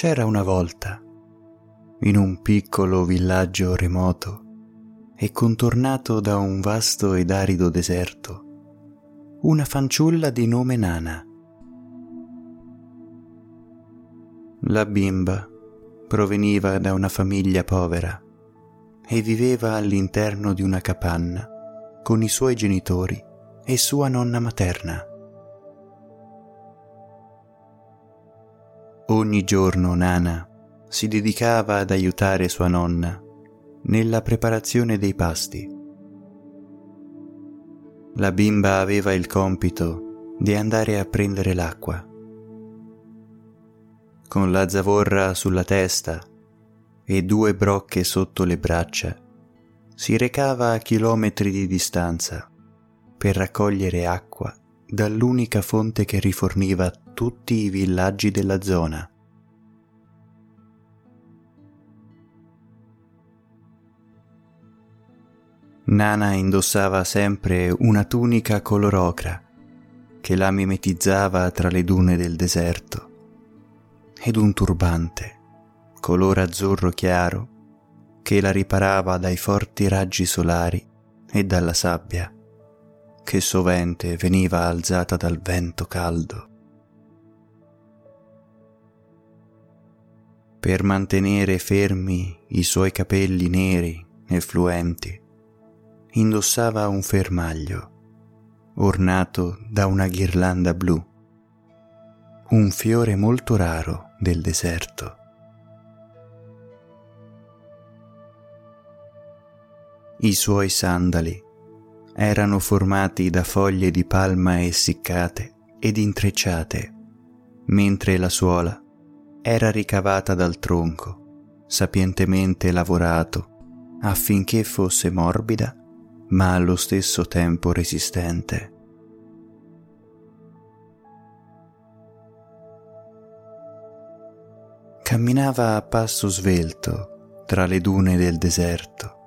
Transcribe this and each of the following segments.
C'era una volta, in un piccolo villaggio remoto e contornato da un vasto ed arido deserto, una fanciulla di nome Nana. La bimba proveniva da una famiglia povera e viveva all'interno di una capanna con i suoi genitori e sua nonna materna. Ogni giorno Nana si dedicava ad aiutare sua nonna nella preparazione dei pasti. La bimba aveva il compito di andare a prendere l'acqua. Con la zavorra sulla testa e due brocche sotto le braccia, si recava a chilometri di distanza per raccogliere acqua dall'unica fonte che riforniva tutti i villaggi della zona. Nana indossava sempre una tunica color ocra che la mimetizzava tra le dune del deserto ed un turbante color azzurro chiaro che la riparava dai forti raggi solari e dalla sabbia che sovente veniva alzata dal vento caldo. Per mantenere fermi i suoi capelli neri e fluenti, indossava un fermaglio ornato da una ghirlanda blu, un fiore molto raro del deserto. I suoi sandali erano formati da foglie di palma essiccate ed intrecciate, mentre la suola era ricavata dal tronco, sapientemente lavorato, affinché fosse morbida ma allo stesso tempo resistente. Camminava a passo svelto tra le dune del deserto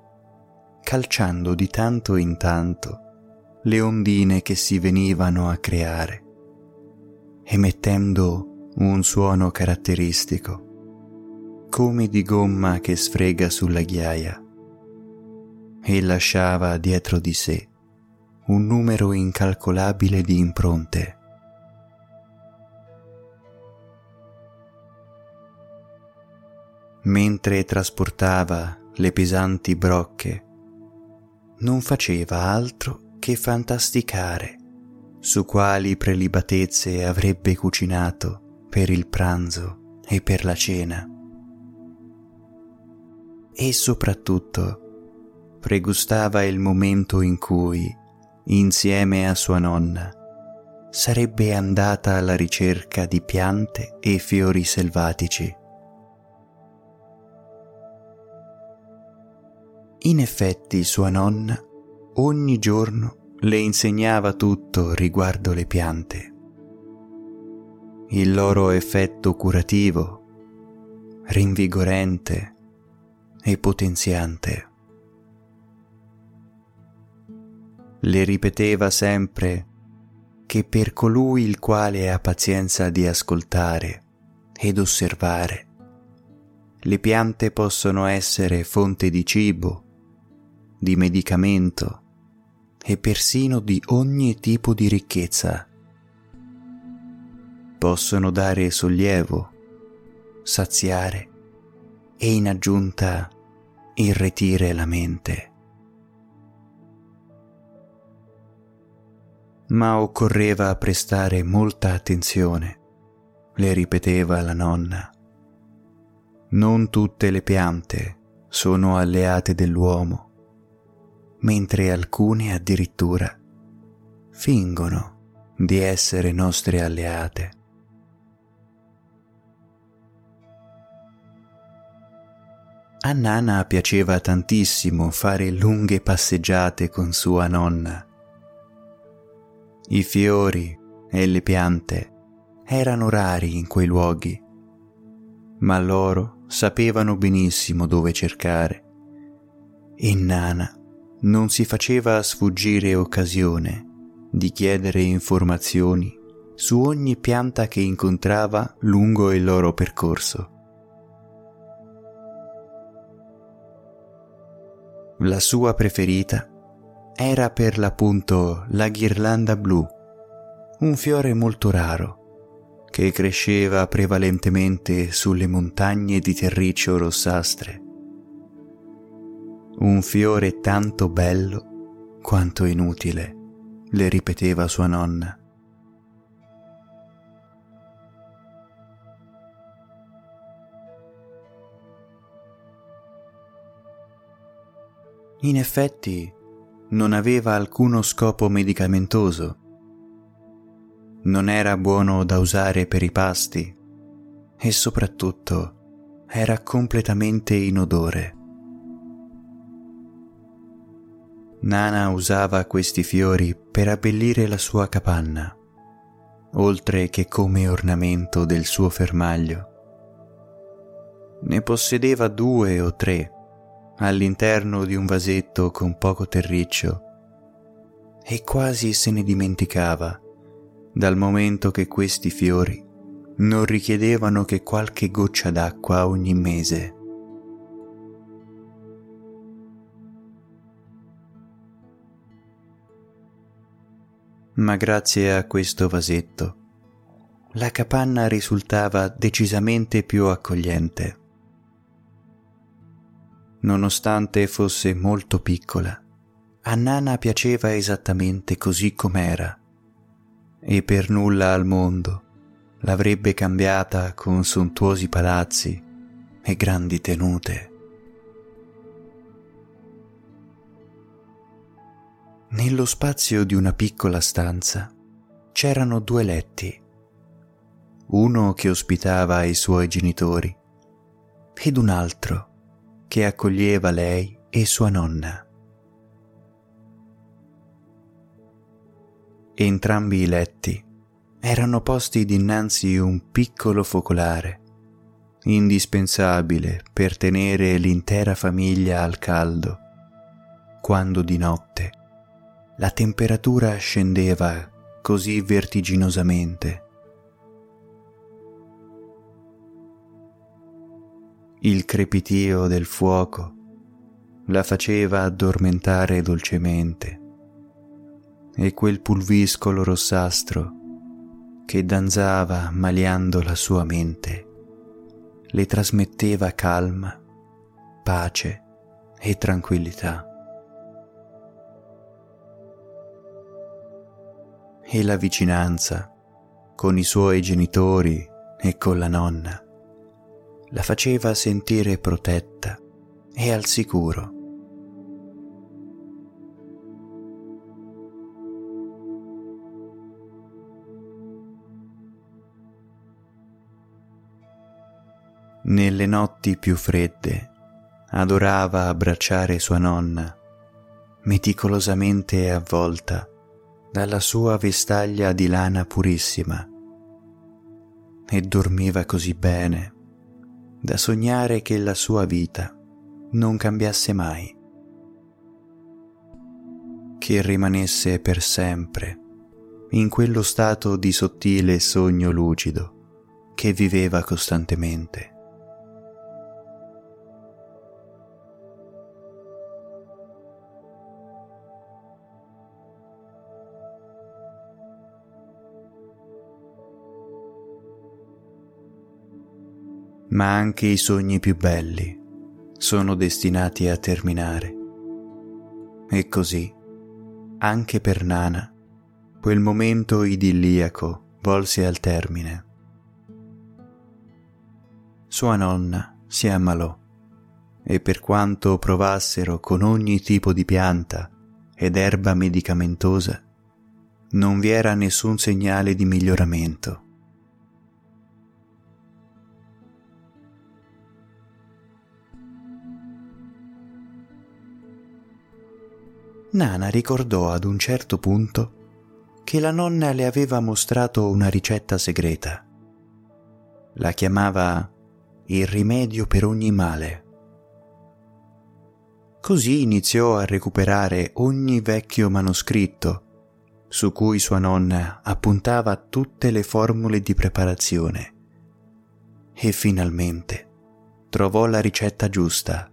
calciando di tanto in tanto le ondine che si venivano a creare, emettendo un suono caratteristico, come di gomma che sfrega sulla ghiaia, e lasciava dietro di sé un numero incalcolabile di impronte. Mentre trasportava le pesanti brocche non faceva altro che fantasticare su quali prelibatezze avrebbe cucinato per il pranzo e per la cena. E soprattutto pregustava il momento in cui, insieme a sua nonna, sarebbe andata alla ricerca di piante e fiori selvatici In effetti sua nonna ogni giorno le insegnava tutto riguardo le piante, il loro effetto curativo, rinvigorente e potenziante. Le ripeteva sempre che per colui il quale ha pazienza di ascoltare ed osservare, le piante possono essere fonte di cibo, di medicamento e persino di ogni tipo di ricchezza. Possono dare sollievo, saziare e in aggiunta irretire la mente. Ma occorreva prestare molta attenzione, le ripeteva la nonna. Non tutte le piante sono alleate dell'uomo mentre alcune addirittura fingono di essere nostre alleate. A Nana piaceva tantissimo fare lunghe passeggiate con sua nonna. I fiori e le piante erano rari in quei luoghi, ma loro sapevano benissimo dove cercare e Nana non si faceva sfuggire occasione di chiedere informazioni su ogni pianta che incontrava lungo il loro percorso. La sua preferita era per l'appunto la ghirlanda blu, un fiore molto raro che cresceva prevalentemente sulle montagne di terriccio rossastre un fiore tanto bello quanto inutile, le ripeteva sua nonna. In effetti non aveva alcuno scopo medicamentoso. Non era buono da usare per i pasti e soprattutto era completamente inodore. Nana usava questi fiori per abbellire la sua capanna, oltre che come ornamento del suo fermaglio. Ne possedeva due o tre all'interno di un vasetto con poco terriccio e quasi se ne dimenticava, dal momento che questi fiori non richiedevano che qualche goccia d'acqua ogni mese. Ma grazie a questo vasetto, la capanna risultava decisamente più accogliente nonostante fosse molto piccola. A Nana piaceva esattamente così com'era e per nulla al mondo l'avrebbe cambiata con sontuosi palazzi e grandi tenute. Nello spazio di una piccola stanza c'erano due letti, uno che ospitava i suoi genitori ed un altro che accoglieva lei e sua nonna. Entrambi i letti erano posti dinanzi un piccolo focolare, indispensabile per tenere l'intera famiglia al caldo, quando di notte la temperatura scendeva così vertiginosamente Il crepitio del fuoco la faceva addormentare dolcemente e quel pulviscolo rossastro che danzava maliando la sua mente le trasmetteva calma, pace e tranquillità. E la vicinanza con i suoi genitori e con la nonna la faceva sentire protetta e al sicuro. Nelle notti più fredde adorava abbracciare sua nonna, meticolosamente avvolta dalla sua vestaglia di lana purissima, e dormiva così bene da sognare che la sua vita non cambiasse mai, che rimanesse per sempre in quello stato di sottile sogno lucido che viveva costantemente. Ma anche i sogni più belli sono destinati a terminare. E così, anche per Nana, quel momento idilliaco volse al termine. Sua nonna si ammalò e per quanto provassero con ogni tipo di pianta ed erba medicamentosa, non vi era nessun segnale di miglioramento. Nana ricordò ad un certo punto che la nonna le aveva mostrato una ricetta segreta. La chiamava il rimedio per ogni male. Così iniziò a recuperare ogni vecchio manoscritto su cui sua nonna appuntava tutte le formule di preparazione e finalmente trovò la ricetta giusta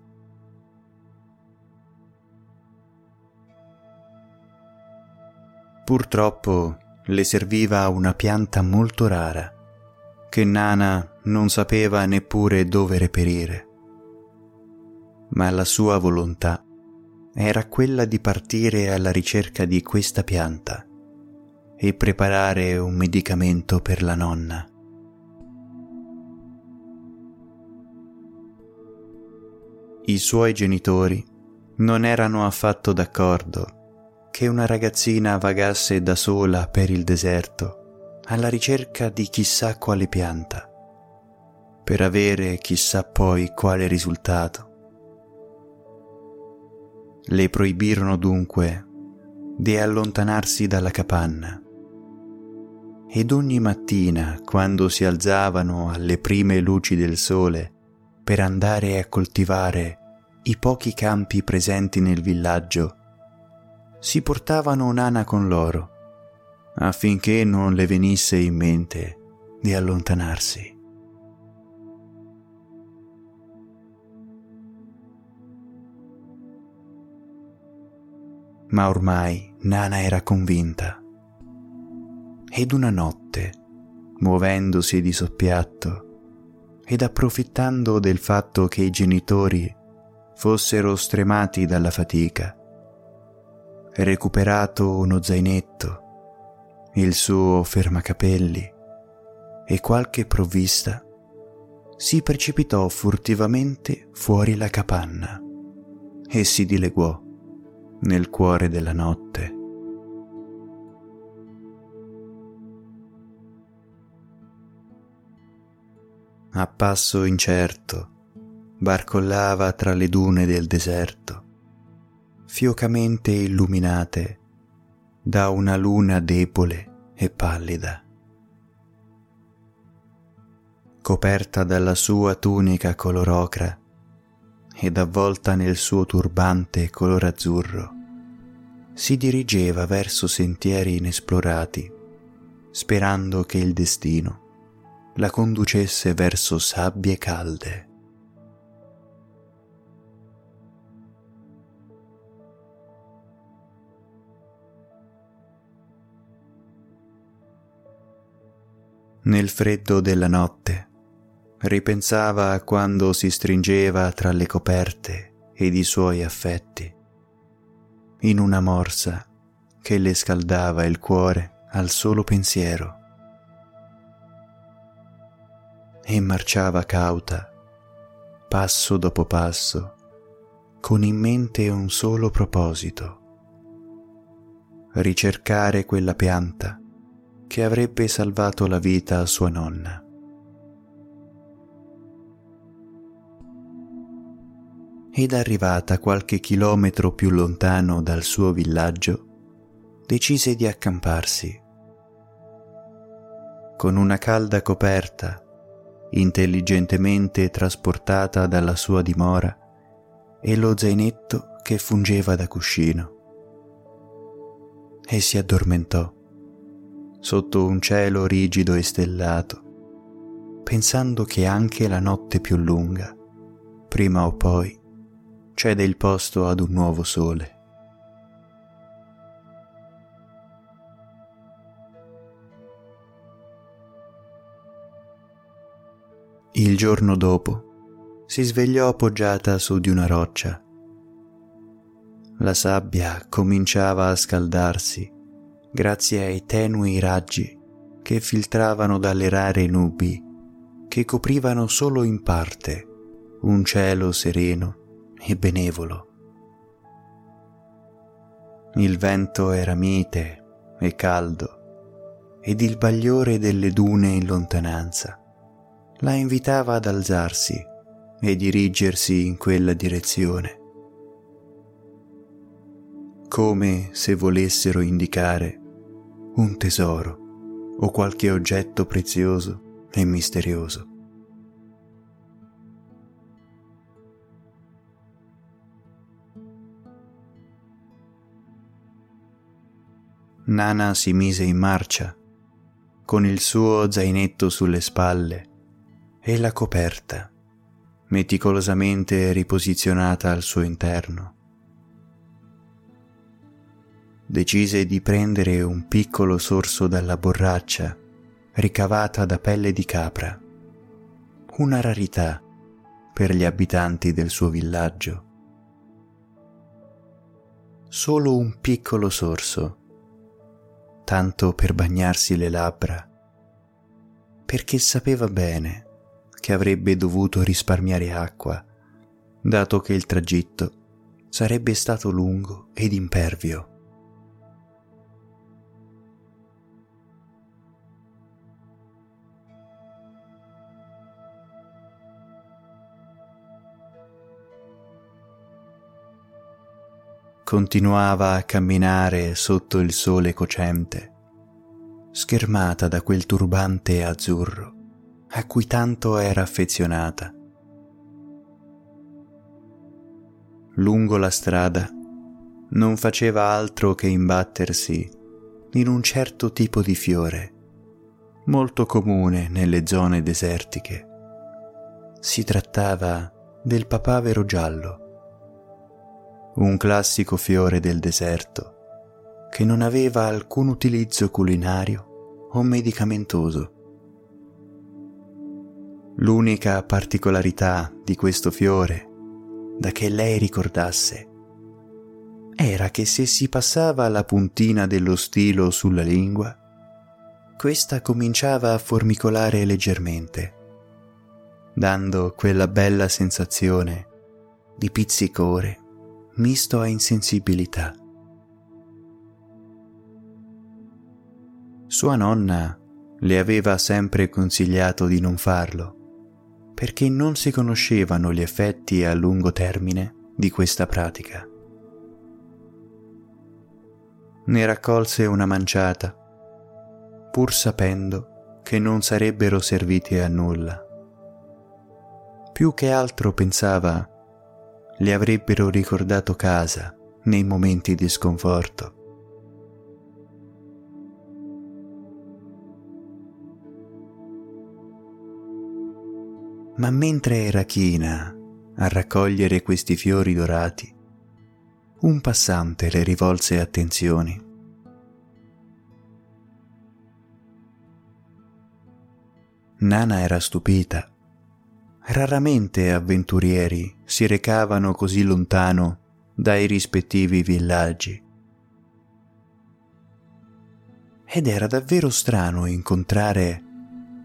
purtroppo le serviva una pianta molto rara che Nana non sapeva neppure dove reperire. Ma la sua volontà era quella di partire alla ricerca di questa pianta e preparare un medicamento per la nonna. I suoi genitori non erano affatto d'accordo che una ragazzina vagasse da sola per il deserto alla ricerca di chissà quale pianta, per avere chissà poi quale risultato. Le proibirono dunque di allontanarsi dalla capanna ed ogni mattina, quando si alzavano alle prime luci del sole per andare a coltivare i pochi campi presenti nel villaggio, si portavano Nana con loro, affinché non le venisse in mente di allontanarsi. Ma ormai Nana era convinta. Ed una notte, muovendosi di soppiatto ed approfittando del fatto che i genitori fossero stremati dalla fatica, recuperato uno zainetto, il suo fermacapelli e qualche provvista, si precipitò furtivamente fuori la capanna e si dileguò nel cuore della notte. A passo incerto barcollava tra le dune del deserto fiocamente illuminate da una luna debole e pallida. Coperta dalla sua tunica color ocra ed avvolta nel suo turbante color azzurro, si dirigeva verso sentieri inesplorati, sperando che il destino la conducesse verso sabbie calde. Nel freddo della notte. Ripensava a quando si stringeva tra le coperte ed i suoi affetti, in una morsa che le scaldava il cuore al solo pensiero. E marciava cauta, passo dopo passo, con in mente un solo proposito, ricercare quella pianta che avrebbe salvato la vita a sua nonna. Ed arrivata qualche chilometro più lontano dal suo villaggio, decise di accamparsi. Con una calda coperta, intelligentemente trasportata dalla sua dimora, e lo zainetto che fungeva da cuscino. E si addormentò sotto un cielo rigido e stellato, pensando che anche la notte più lunga, prima o poi, cede il posto ad un nuovo sole. Il giorno dopo si svegliò appoggiata su di una roccia. La sabbia cominciava a scaldarsi grazie ai tenui raggi che filtravano dalle rare nubi che coprivano solo in parte un cielo sereno e benevolo. Il vento era mite e caldo ed il bagliore delle dune in lontananza la invitava ad alzarsi e dirigersi in quella direzione come se volessero indicare un tesoro o qualche oggetto prezioso e misterioso. Nana si mise in marcia con il suo zainetto sulle spalle e la coperta meticolosamente riposizionata al suo interno. Decise di prendere un piccolo sorso dalla borraccia ricavata da pelle di capra, una rarità per gli abitanti del suo villaggio. Solo un piccolo sorso, tanto per bagnarsi le labbra, perché sapeva bene che avrebbe dovuto risparmiare acqua, dato che il tragitto sarebbe stato lungo ed impervio. Continuava a camminare sotto il sole cocente, schermata da quel turbante azzurro a cui tanto era affezionata. Lungo la strada non faceva altro che imbattersi in un certo tipo di fiore, molto comune nelle zone desertiche. Si trattava del papavero giallo, un classico fiore del deserto che non aveva alcun utilizzo culinario o medicamentoso. L'unica particolarità di questo fiore, da che lei ricordasse, era che se si passava la puntina dello stilo sulla lingua, questa cominciava a formicolare leggermente, dando quella bella sensazione di pizzicore misto a insensibilità. Sua nonna le aveva sempre consigliato di non farlo perché non si conoscevano gli effetti a lungo termine di questa pratica. Ne raccolse una manciata, pur sapendo che non sarebbero serviti a nulla. Più che altro pensava le avrebbero ricordato casa nei momenti di sconforto. Ma mentre era china a raccogliere questi fiori dorati, un passante le rivolse attenzioni. Nana era stupita. Raramente avventurieri si recavano così lontano dai rispettivi villaggi. Ed era davvero strano incontrare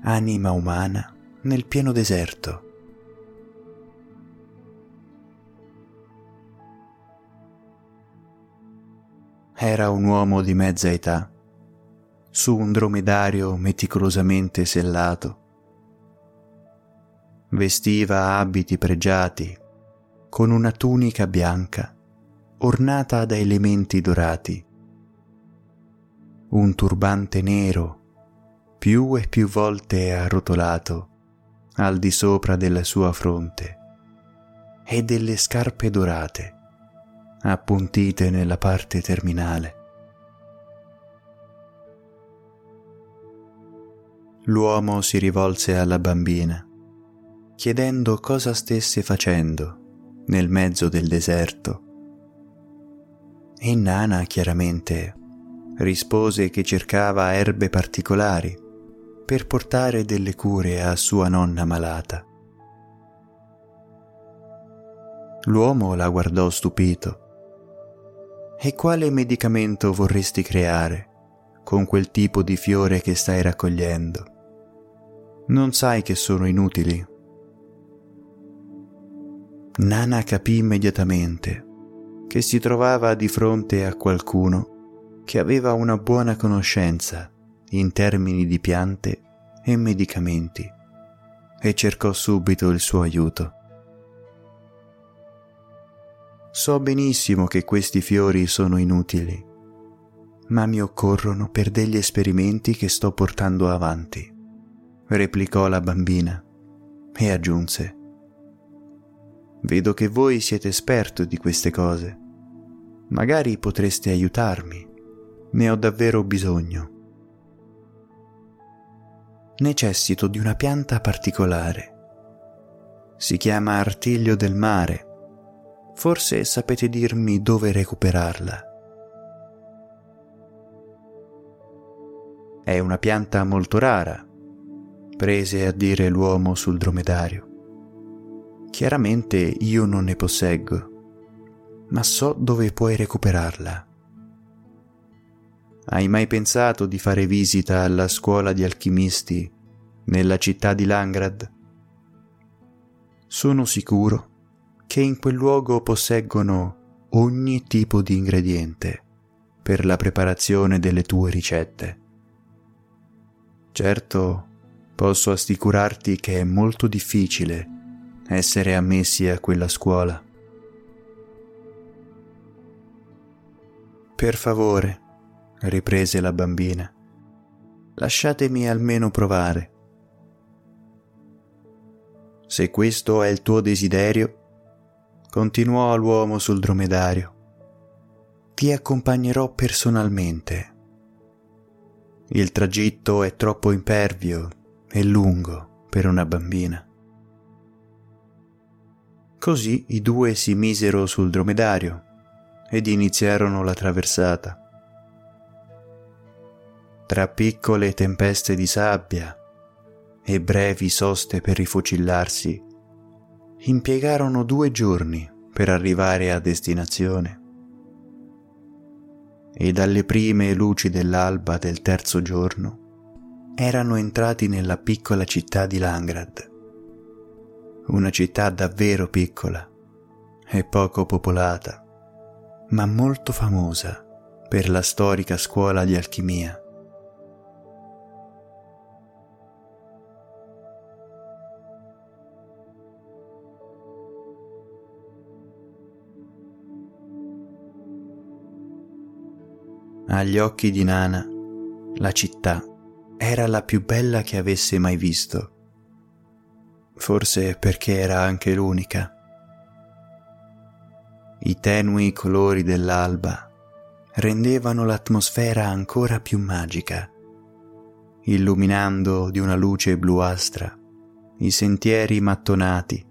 anima umana nel pieno deserto. Era un uomo di mezza età, su un dromedario meticolosamente sellato. Vestiva abiti pregiati, con una tunica bianca ornata da elementi dorati, un turbante nero più e più volte arrotolato al di sopra della sua fronte e delle scarpe dorate appuntite nella parte terminale. L'uomo si rivolse alla bambina, chiedendo cosa stesse facendo nel mezzo del deserto. E Nana chiaramente rispose che cercava erbe particolari per portare delle cure a sua nonna malata. L'uomo la guardò stupito. E quale medicamento vorresti creare con quel tipo di fiore che stai raccogliendo? Non sai che sono inutili. Nana capì immediatamente che si trovava di fronte a qualcuno che aveva una buona conoscenza in termini di piante e medicamenti e cercò subito il suo aiuto. So benissimo che questi fiori sono inutili, ma mi occorrono per degli esperimenti che sto portando avanti, replicò la bambina e aggiunse. Vedo che voi siete esperto di queste cose. Magari potreste aiutarmi. Ne ho davvero bisogno necessito di una pianta particolare. Si chiama artiglio del mare. Forse sapete dirmi dove recuperarla. È una pianta molto rara, prese a dire l'uomo sul dromedario. Chiaramente io non ne posseggo, ma so dove puoi recuperarla. Hai mai pensato di fare visita alla scuola di alchimisti nella città di Langrad? Sono sicuro che in quel luogo posseggono ogni tipo di ingrediente per la preparazione delle tue ricette. Certo, posso assicurarti che è molto difficile essere ammessi a quella scuola. Per favore, riprese la bambina, lasciatemi almeno provare. Se questo è il tuo desiderio, continuò l'uomo sul dromedario, ti accompagnerò personalmente. Il tragitto è troppo impervio e lungo per una bambina. Così i due si misero sul dromedario ed iniziarono la traversata. Tra piccole tempeste di sabbia e brevi soste per rifocillarsi, impiegarono due giorni per arrivare a destinazione. E dalle prime luci dell'alba del terzo giorno erano entrati nella piccola città di Langrad, una città davvero piccola e poco popolata, ma molto famosa per la storica scuola di alchimia. Agli occhi di Nana, la città era la più bella che avesse mai visto. Forse perché era anche l'unica. I tenui colori dell'alba rendevano l'atmosfera ancora più magica, illuminando di una luce bluastra i sentieri mattonati,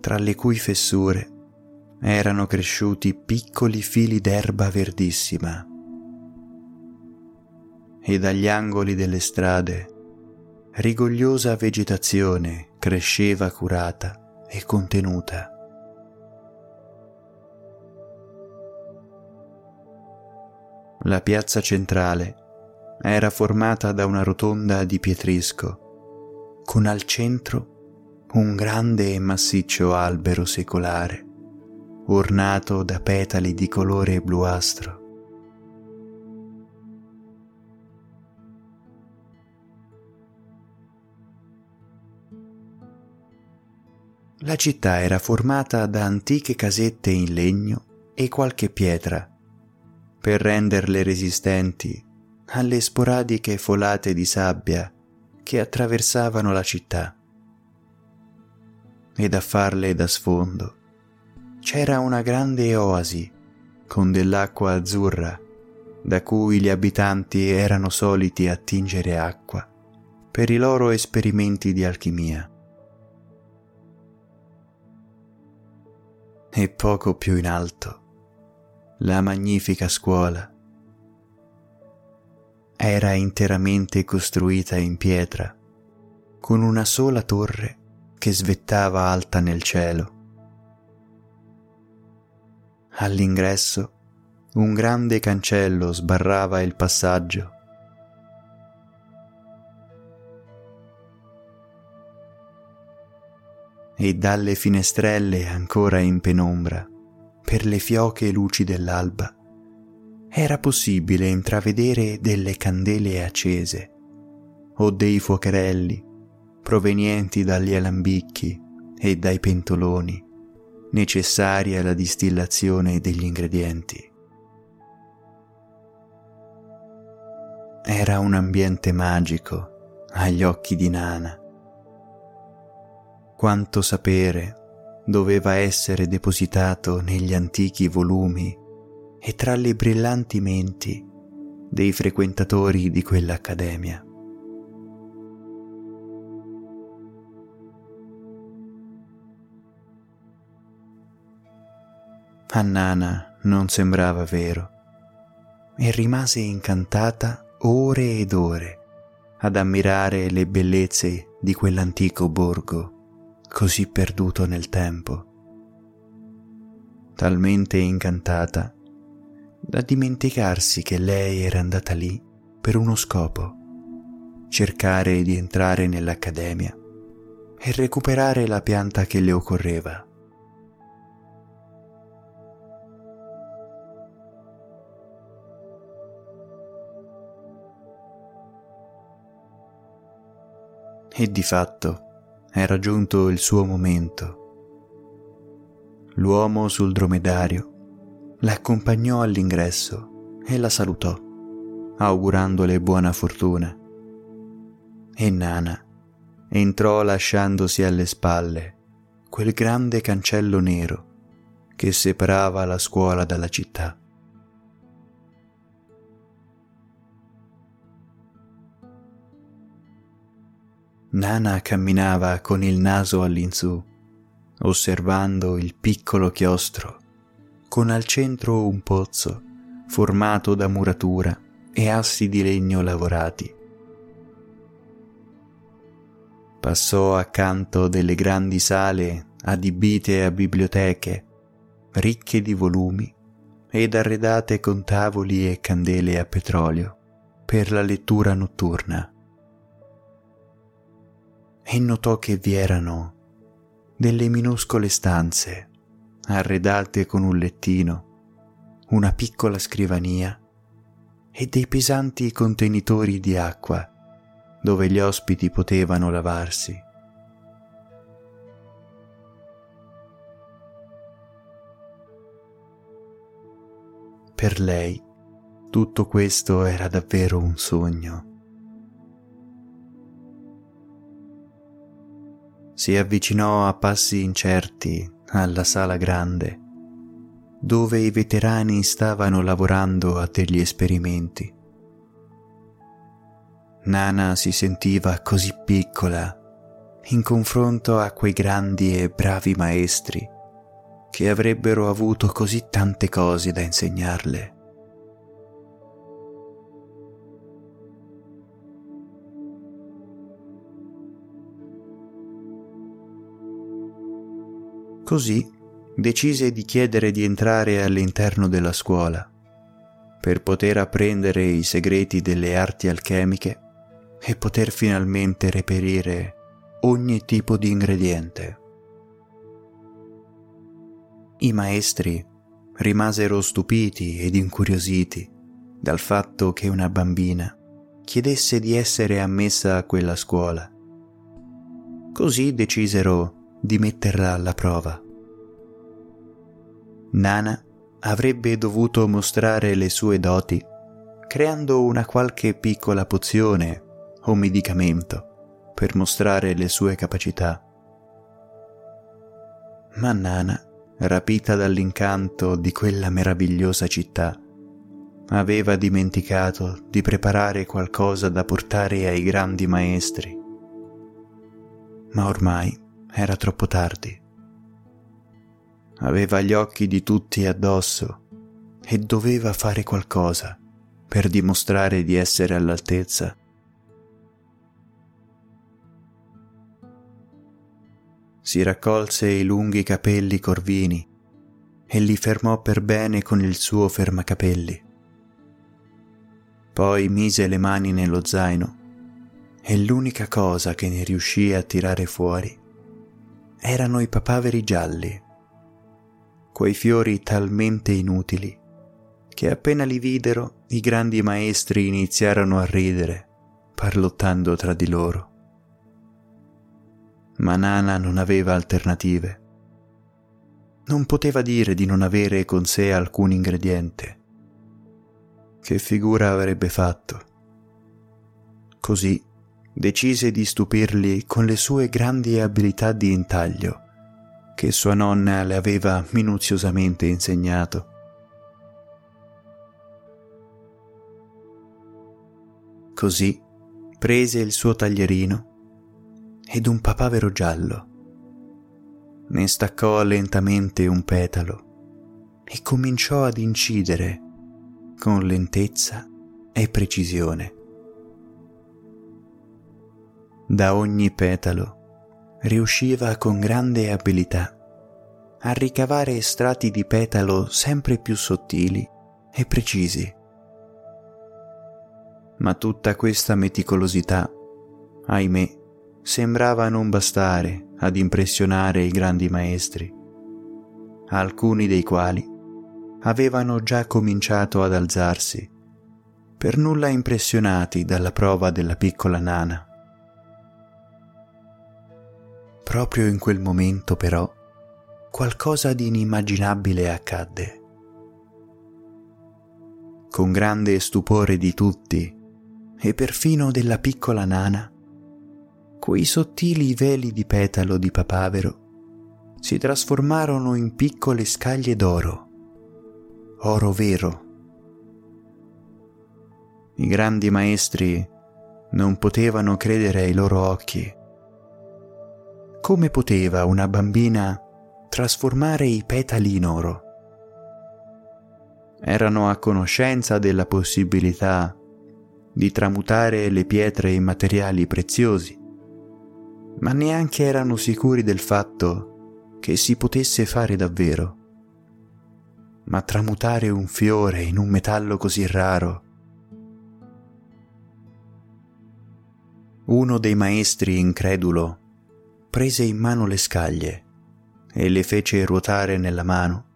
tra le cui fessure erano cresciuti piccoli fili d'erba verdissima e dagli angoli delle strade rigogliosa vegetazione cresceva curata e contenuta. La piazza centrale era formata da una rotonda di pietrisco, con al centro un grande e massiccio albero secolare, ornato da petali di colore bluastro. La città era formata da antiche casette in legno e qualche pietra, per renderle resistenti alle sporadiche folate di sabbia che attraversavano la città. Ed a farle da sfondo c'era una grande oasi con dell'acqua azzurra da cui gli abitanti erano soliti attingere acqua per i loro esperimenti di alchimia. E poco più in alto la magnifica scuola. Era interamente costruita in pietra, con una sola torre che svettava alta nel cielo. All'ingresso un grande cancello sbarrava il passaggio e dalle finestrelle ancora in penombra, per le fioche luci dell'alba, era possibile intravedere delle candele accese o dei fuocherelli provenienti dagli alambicchi e dai pentoloni necessari alla distillazione degli ingredienti. Era un ambiente magico agli occhi di Nana quanto sapere doveva essere depositato negli antichi volumi e tra le brillanti menti dei frequentatori di quell'accademia. A Nana non sembrava vero e rimase incantata ore ed ore ad ammirare le bellezze di quell'antico borgo così perduto nel tempo, talmente incantata da dimenticarsi che lei era andata lì per uno scopo, cercare di entrare nell'accademia e recuperare la pianta che le occorreva. E di fatto era giunto il suo momento. L'uomo sul dromedario l'accompagnò all'ingresso e la salutò, augurandole buona fortuna. E Nana entrò lasciandosi alle spalle quel grande cancello nero che separava la scuola dalla città. Nana camminava con il naso all'insù, osservando il piccolo chiostro, con al centro un pozzo formato da muratura e assi di legno lavorati Passò accanto delle grandi sale adibite a biblioteche, ricche di volumi ed arredate con tavoli e candele a petrolio per la lettura notturna. E notò che vi erano delle minuscole stanze arredate con un lettino, una piccola scrivania e dei pesanti contenitori di acqua dove gli ospiti potevano lavarsi. Per lei tutto questo era davvero un sogno. Si avvicinò a passi incerti alla sala grande, dove i veterani stavano lavorando a degli esperimenti. Nana si sentiva così piccola in confronto a quei grandi e bravi maestri che avrebbero avuto così tante cose da insegnarle. Così decise di chiedere di entrare all'interno della scuola per poter apprendere i segreti delle arti alchemiche e poter finalmente reperire ogni tipo di ingrediente. I maestri rimasero stupiti ed incuriositi dal fatto che una bambina chiedesse di essere ammessa a quella scuola. Così decisero di metterla alla prova. Nana avrebbe dovuto mostrare le sue doti creando una qualche piccola pozione o medicamento per mostrare le sue capacità. Ma Nana, rapita dall'incanto di quella meravigliosa città, aveva dimenticato di preparare qualcosa da portare ai grandi maestri. Ma ormai era troppo tardi. Aveva gli occhi di tutti addosso e doveva fare qualcosa per dimostrare di essere all'altezza si raccolse i lunghi capelli corvini e li fermò per bene con il suo fermacapelli. Poi mise le mani nello zaino e l'unica cosa che ne riuscì a tirare fuori erano i papaveri gialli, quei fiori talmente inutili che appena li videro i grandi maestri iniziarono a ridere, parlottando tra di loro ma Nana non aveva alternative. Non poteva dire di non avere con sé alcun ingrediente. Che figura avrebbe fatto? Così decise di stupirli con le sue grandi abilità di intaglio, che sua nonna le aveva minuziosamente insegnato. Così prese il suo taglierino ed un papavero giallo. Ne staccò lentamente un petalo e cominciò ad incidere con lentezza e precisione. Da ogni petalo riusciva con grande abilità a ricavare strati di petalo sempre più sottili e precisi. Ma tutta questa meticolosità, ahimè, sembrava non bastare ad impressionare i grandi maestri, alcuni dei quali avevano già cominciato ad alzarsi, per nulla impressionati dalla prova della piccola nana. Proprio in quel momento però qualcosa di inimmaginabile accadde. Con grande stupore di tutti e perfino della piccola nana, quei sottili veli di petalo di papavero si trasformarono in piccole scaglie d'oro oro vero. I grandi maestri non potevano credere ai loro occhi. Come poteva una bambina trasformare i petali in oro? Erano a conoscenza della possibilità di tramutare le pietre in materiali preziosi, ma neanche erano sicuri del fatto che si potesse fare davvero ma tramutare un fiore in un metallo così raro. Uno dei maestri incredulo prese in mano le scaglie e le fece ruotare nella mano.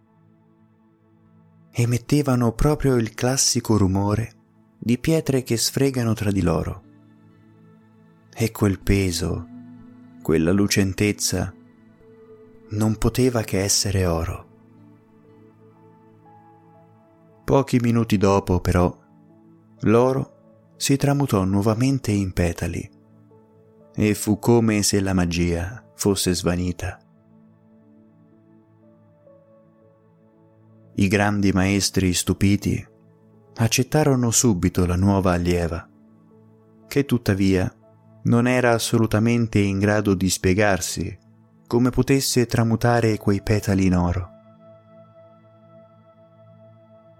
Emettevano proprio il classico rumore di pietre che sfregano tra di loro. E quel peso, quella lucentezza, non poteva che essere oro. Pochi minuti dopo, però, l'oro si tramutò nuovamente in petali e fu come se la magia fosse svanita. I grandi maestri stupiti accettarono subito la nuova allieva, che tuttavia non era assolutamente in grado di spiegarsi come potesse tramutare quei petali in oro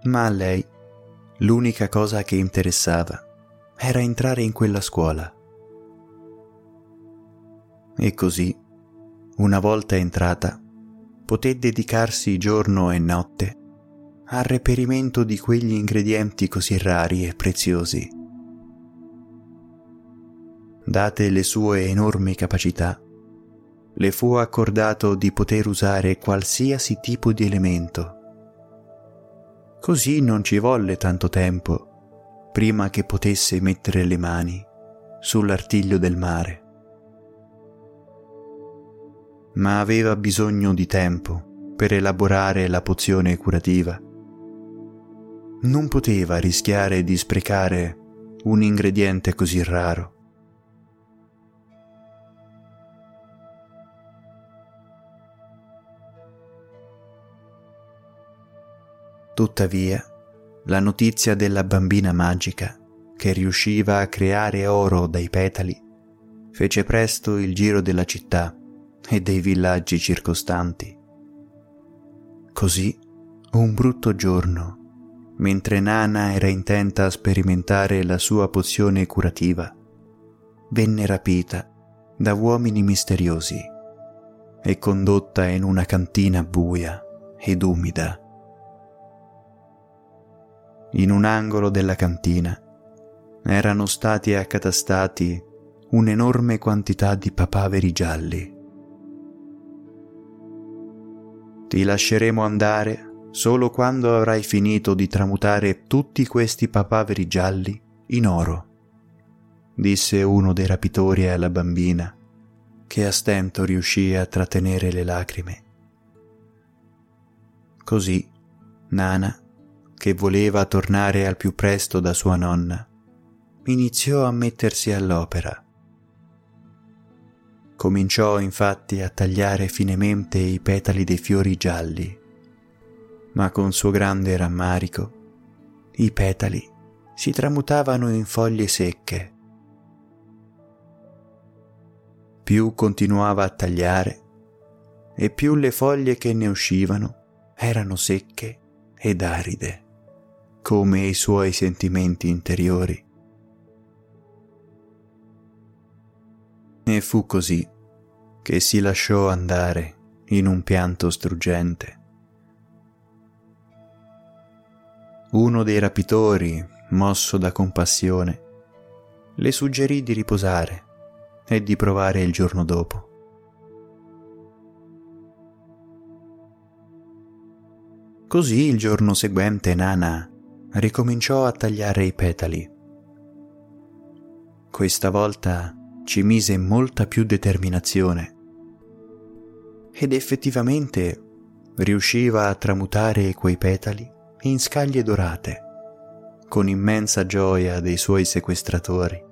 ma a lei l'unica cosa che interessava era entrare in quella scuola. E così, una volta entrata, poté dedicarsi giorno e notte al reperimento di quegli ingredienti così rari e preziosi. Date le sue enormi capacità, le fu accordato di poter usare qualsiasi tipo di elemento Così non ci volle tanto tempo prima che potesse mettere le mani sull'artiglio del mare. Ma aveva bisogno di tempo per elaborare la pozione curativa. Non poteva rischiare di sprecare un ingrediente così raro. Tuttavia, la notizia della bambina magica, che riusciva a creare oro dai petali, fece presto il giro della città e dei villaggi circostanti. Così, un brutto giorno, mentre Nana era intenta a sperimentare la sua pozione curativa, venne rapita da uomini misteriosi e condotta in una cantina buia ed umida in un angolo della cantina, erano stati accatastati un'enorme quantità di papaveri gialli. Ti lasceremo andare solo quando avrai finito di tramutare tutti questi papaveri gialli in oro, disse uno dei rapitori alla bambina, che a stento riuscì a trattenere le lacrime. Così Nana che voleva tornare al più presto da sua nonna, iniziò a mettersi all'opera. Cominciò infatti a tagliare finemente i petali dei fiori gialli, ma con suo grande rammarico i petali si tramutavano in foglie secche. Più continuava a tagliare e più le foglie che ne uscivano erano secche ed aride. come i suoi sentimenti interiori. E fu così che si lasciò andare in un pianto struggente. Uno dei rapitori, mosso da compassione, le suggerì di riposare e di provare il giorno dopo. Così il giorno seguente Nana ricominciò a tagliare i petali. Questa volta ci mise molta più determinazione ed effettivamente riusciva a tramutare quei petali in scaglie dorate, con immensa gioia dei suoi sequestratori.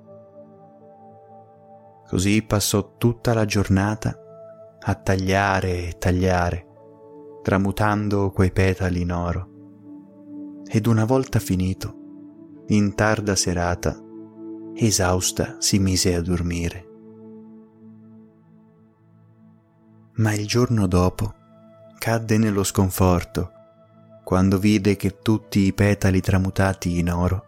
Così passò tutta la giornata a tagliare e tagliare tramutando quei petali in oro. Ed una volta finito, in tarda serata, esausta si mise a dormire. Ma il giorno dopo cadde nello sconforto quando vide che tutti i petali tramutati in oro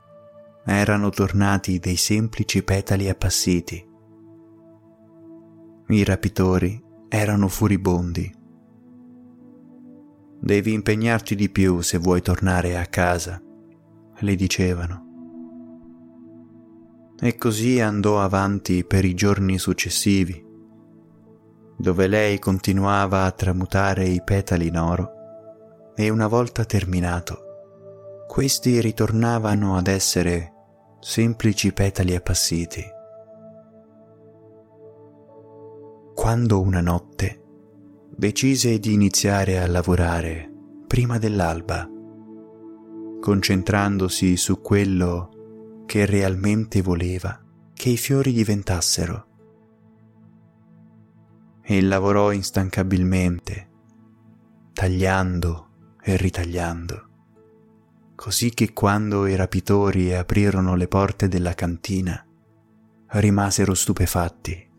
erano tornati dei semplici petali appassiti. I rapitori erano furibondi Devi impegnarti di più se vuoi tornare a casa, le dicevano. E così andò avanti per i giorni successivi, dove lei continuava a tramutare i petali in oro e una volta terminato, questi ritornavano ad essere semplici petali appassiti. Quando una notte decise di iniziare a lavorare prima dell'alba, concentrandosi su quello che realmente voleva che i fiori diventassero. E lavorò instancabilmente, tagliando e ritagliando, così che quando i rapitori aprirono le porte della cantina, rimasero stupefatti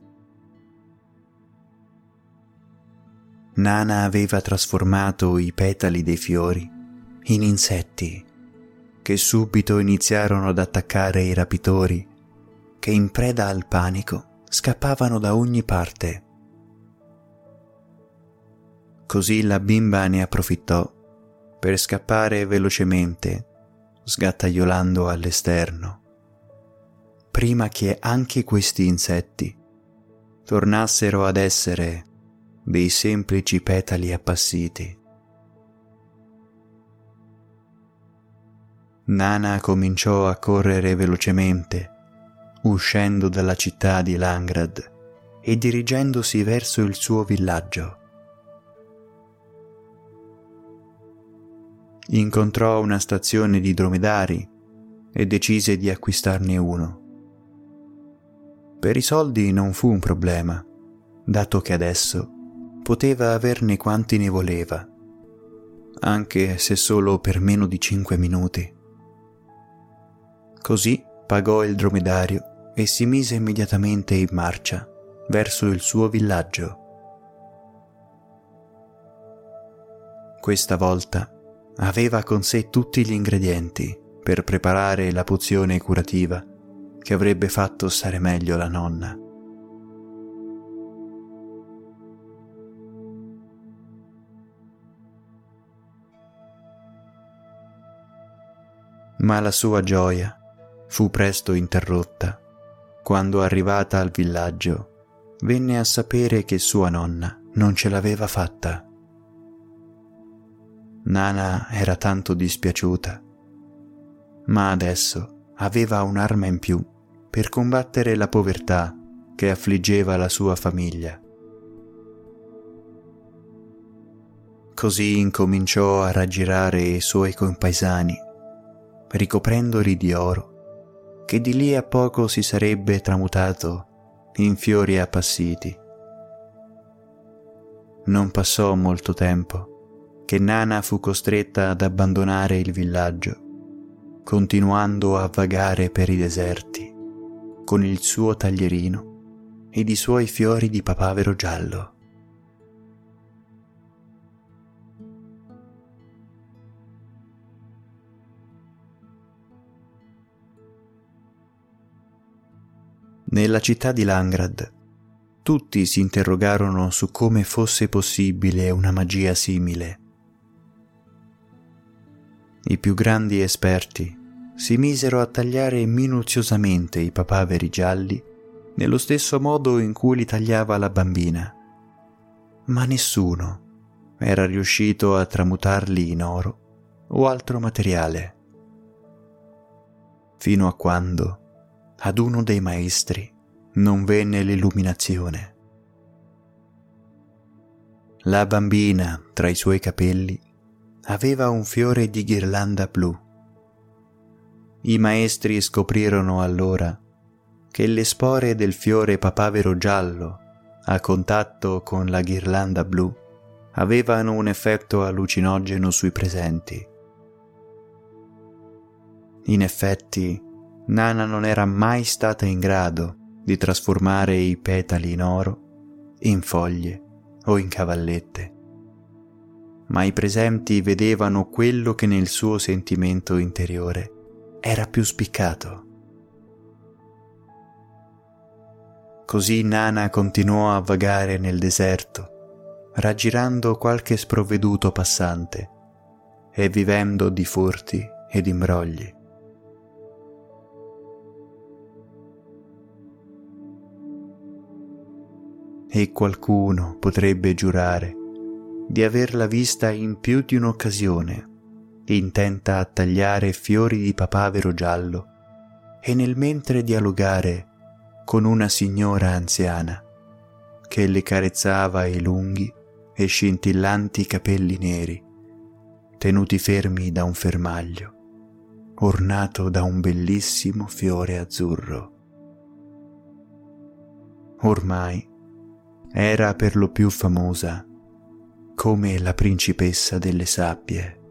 Nana aveva trasformato i petali dei fiori in insetti che subito iniziarono ad attaccare i rapitori che in preda al panico scappavano da ogni parte. Così la bimba ne approfittò per scappare velocemente, sgattaiolando all'esterno, prima che anche questi insetti tornassero ad essere dei semplici petali appassiti. Nana cominciò a correre velocemente, uscendo dalla città di Langrad e dirigendosi verso il suo villaggio. Incontrò una stazione di dromedari e decise di acquistarne uno. Per i soldi non fu un problema, dato che adesso poteva averne quanti ne voleva, anche se solo per meno di cinque minuti. Così pagò il dromedario e si mise immediatamente in marcia verso il suo villaggio. Questa volta aveva con sé tutti gli ingredienti per preparare la pozione curativa che avrebbe fatto stare meglio la nonna. ma la sua gioia fu presto interrotta quando arrivata al villaggio venne a sapere che sua nonna non ce l'aveva fatta. Nana era tanto dispiaciuta, ma adesso aveva un'arma in più per combattere la povertà che affliggeva la sua famiglia. Così incominciò a raggirare i suoi compaesani ricoprendoli di oro, che di lì a poco si sarebbe tramutato in fiori appassiti. Non passò molto tempo che Nana fu costretta ad abbandonare il villaggio, continuando a vagare per i deserti con il suo taglierino ed i suoi fiori di papavero giallo. Nella città di Langrad. Tutti si interrogarono su come fosse possibile una magia simile. I più grandi esperti si misero a tagliare minuziosamente i papaveri gialli nello stesso modo in cui li tagliava la bambina, ma nessuno era riuscito a tramutarli in oro o altro materiale, fino a quando ad uno dei maestri non venne l'illuminazione. La bambina, tra i suoi capelli, aveva un fiore di ghirlanda blu. I maestri scoprirono allora che le spore del fiore papavero giallo, a contatto con la ghirlanda blu, avevano un effetto allucinogeno sui presenti. In effetti, Nana non era mai stata in grado di trasformare i petali in oro, in foglie o in cavallette, ma i presenti vedevano quello che nel suo sentimento interiore era più spiccato. Così Nana continuò a vagare nel deserto, raggirando qualche sprovveduto passante e vivendo di furti ed imbrogli. E qualcuno potrebbe giurare di averla vista in più di un'occasione, intenta a tagliare fiori di papavero giallo e nel mentre dialogare con una signora anziana che le carezzava i lunghi e scintillanti capelli neri, tenuti fermi da un fermaglio, ornato da un bellissimo fiore azzurro. Ormai era per lo più famosa come la principessa delle sabbie.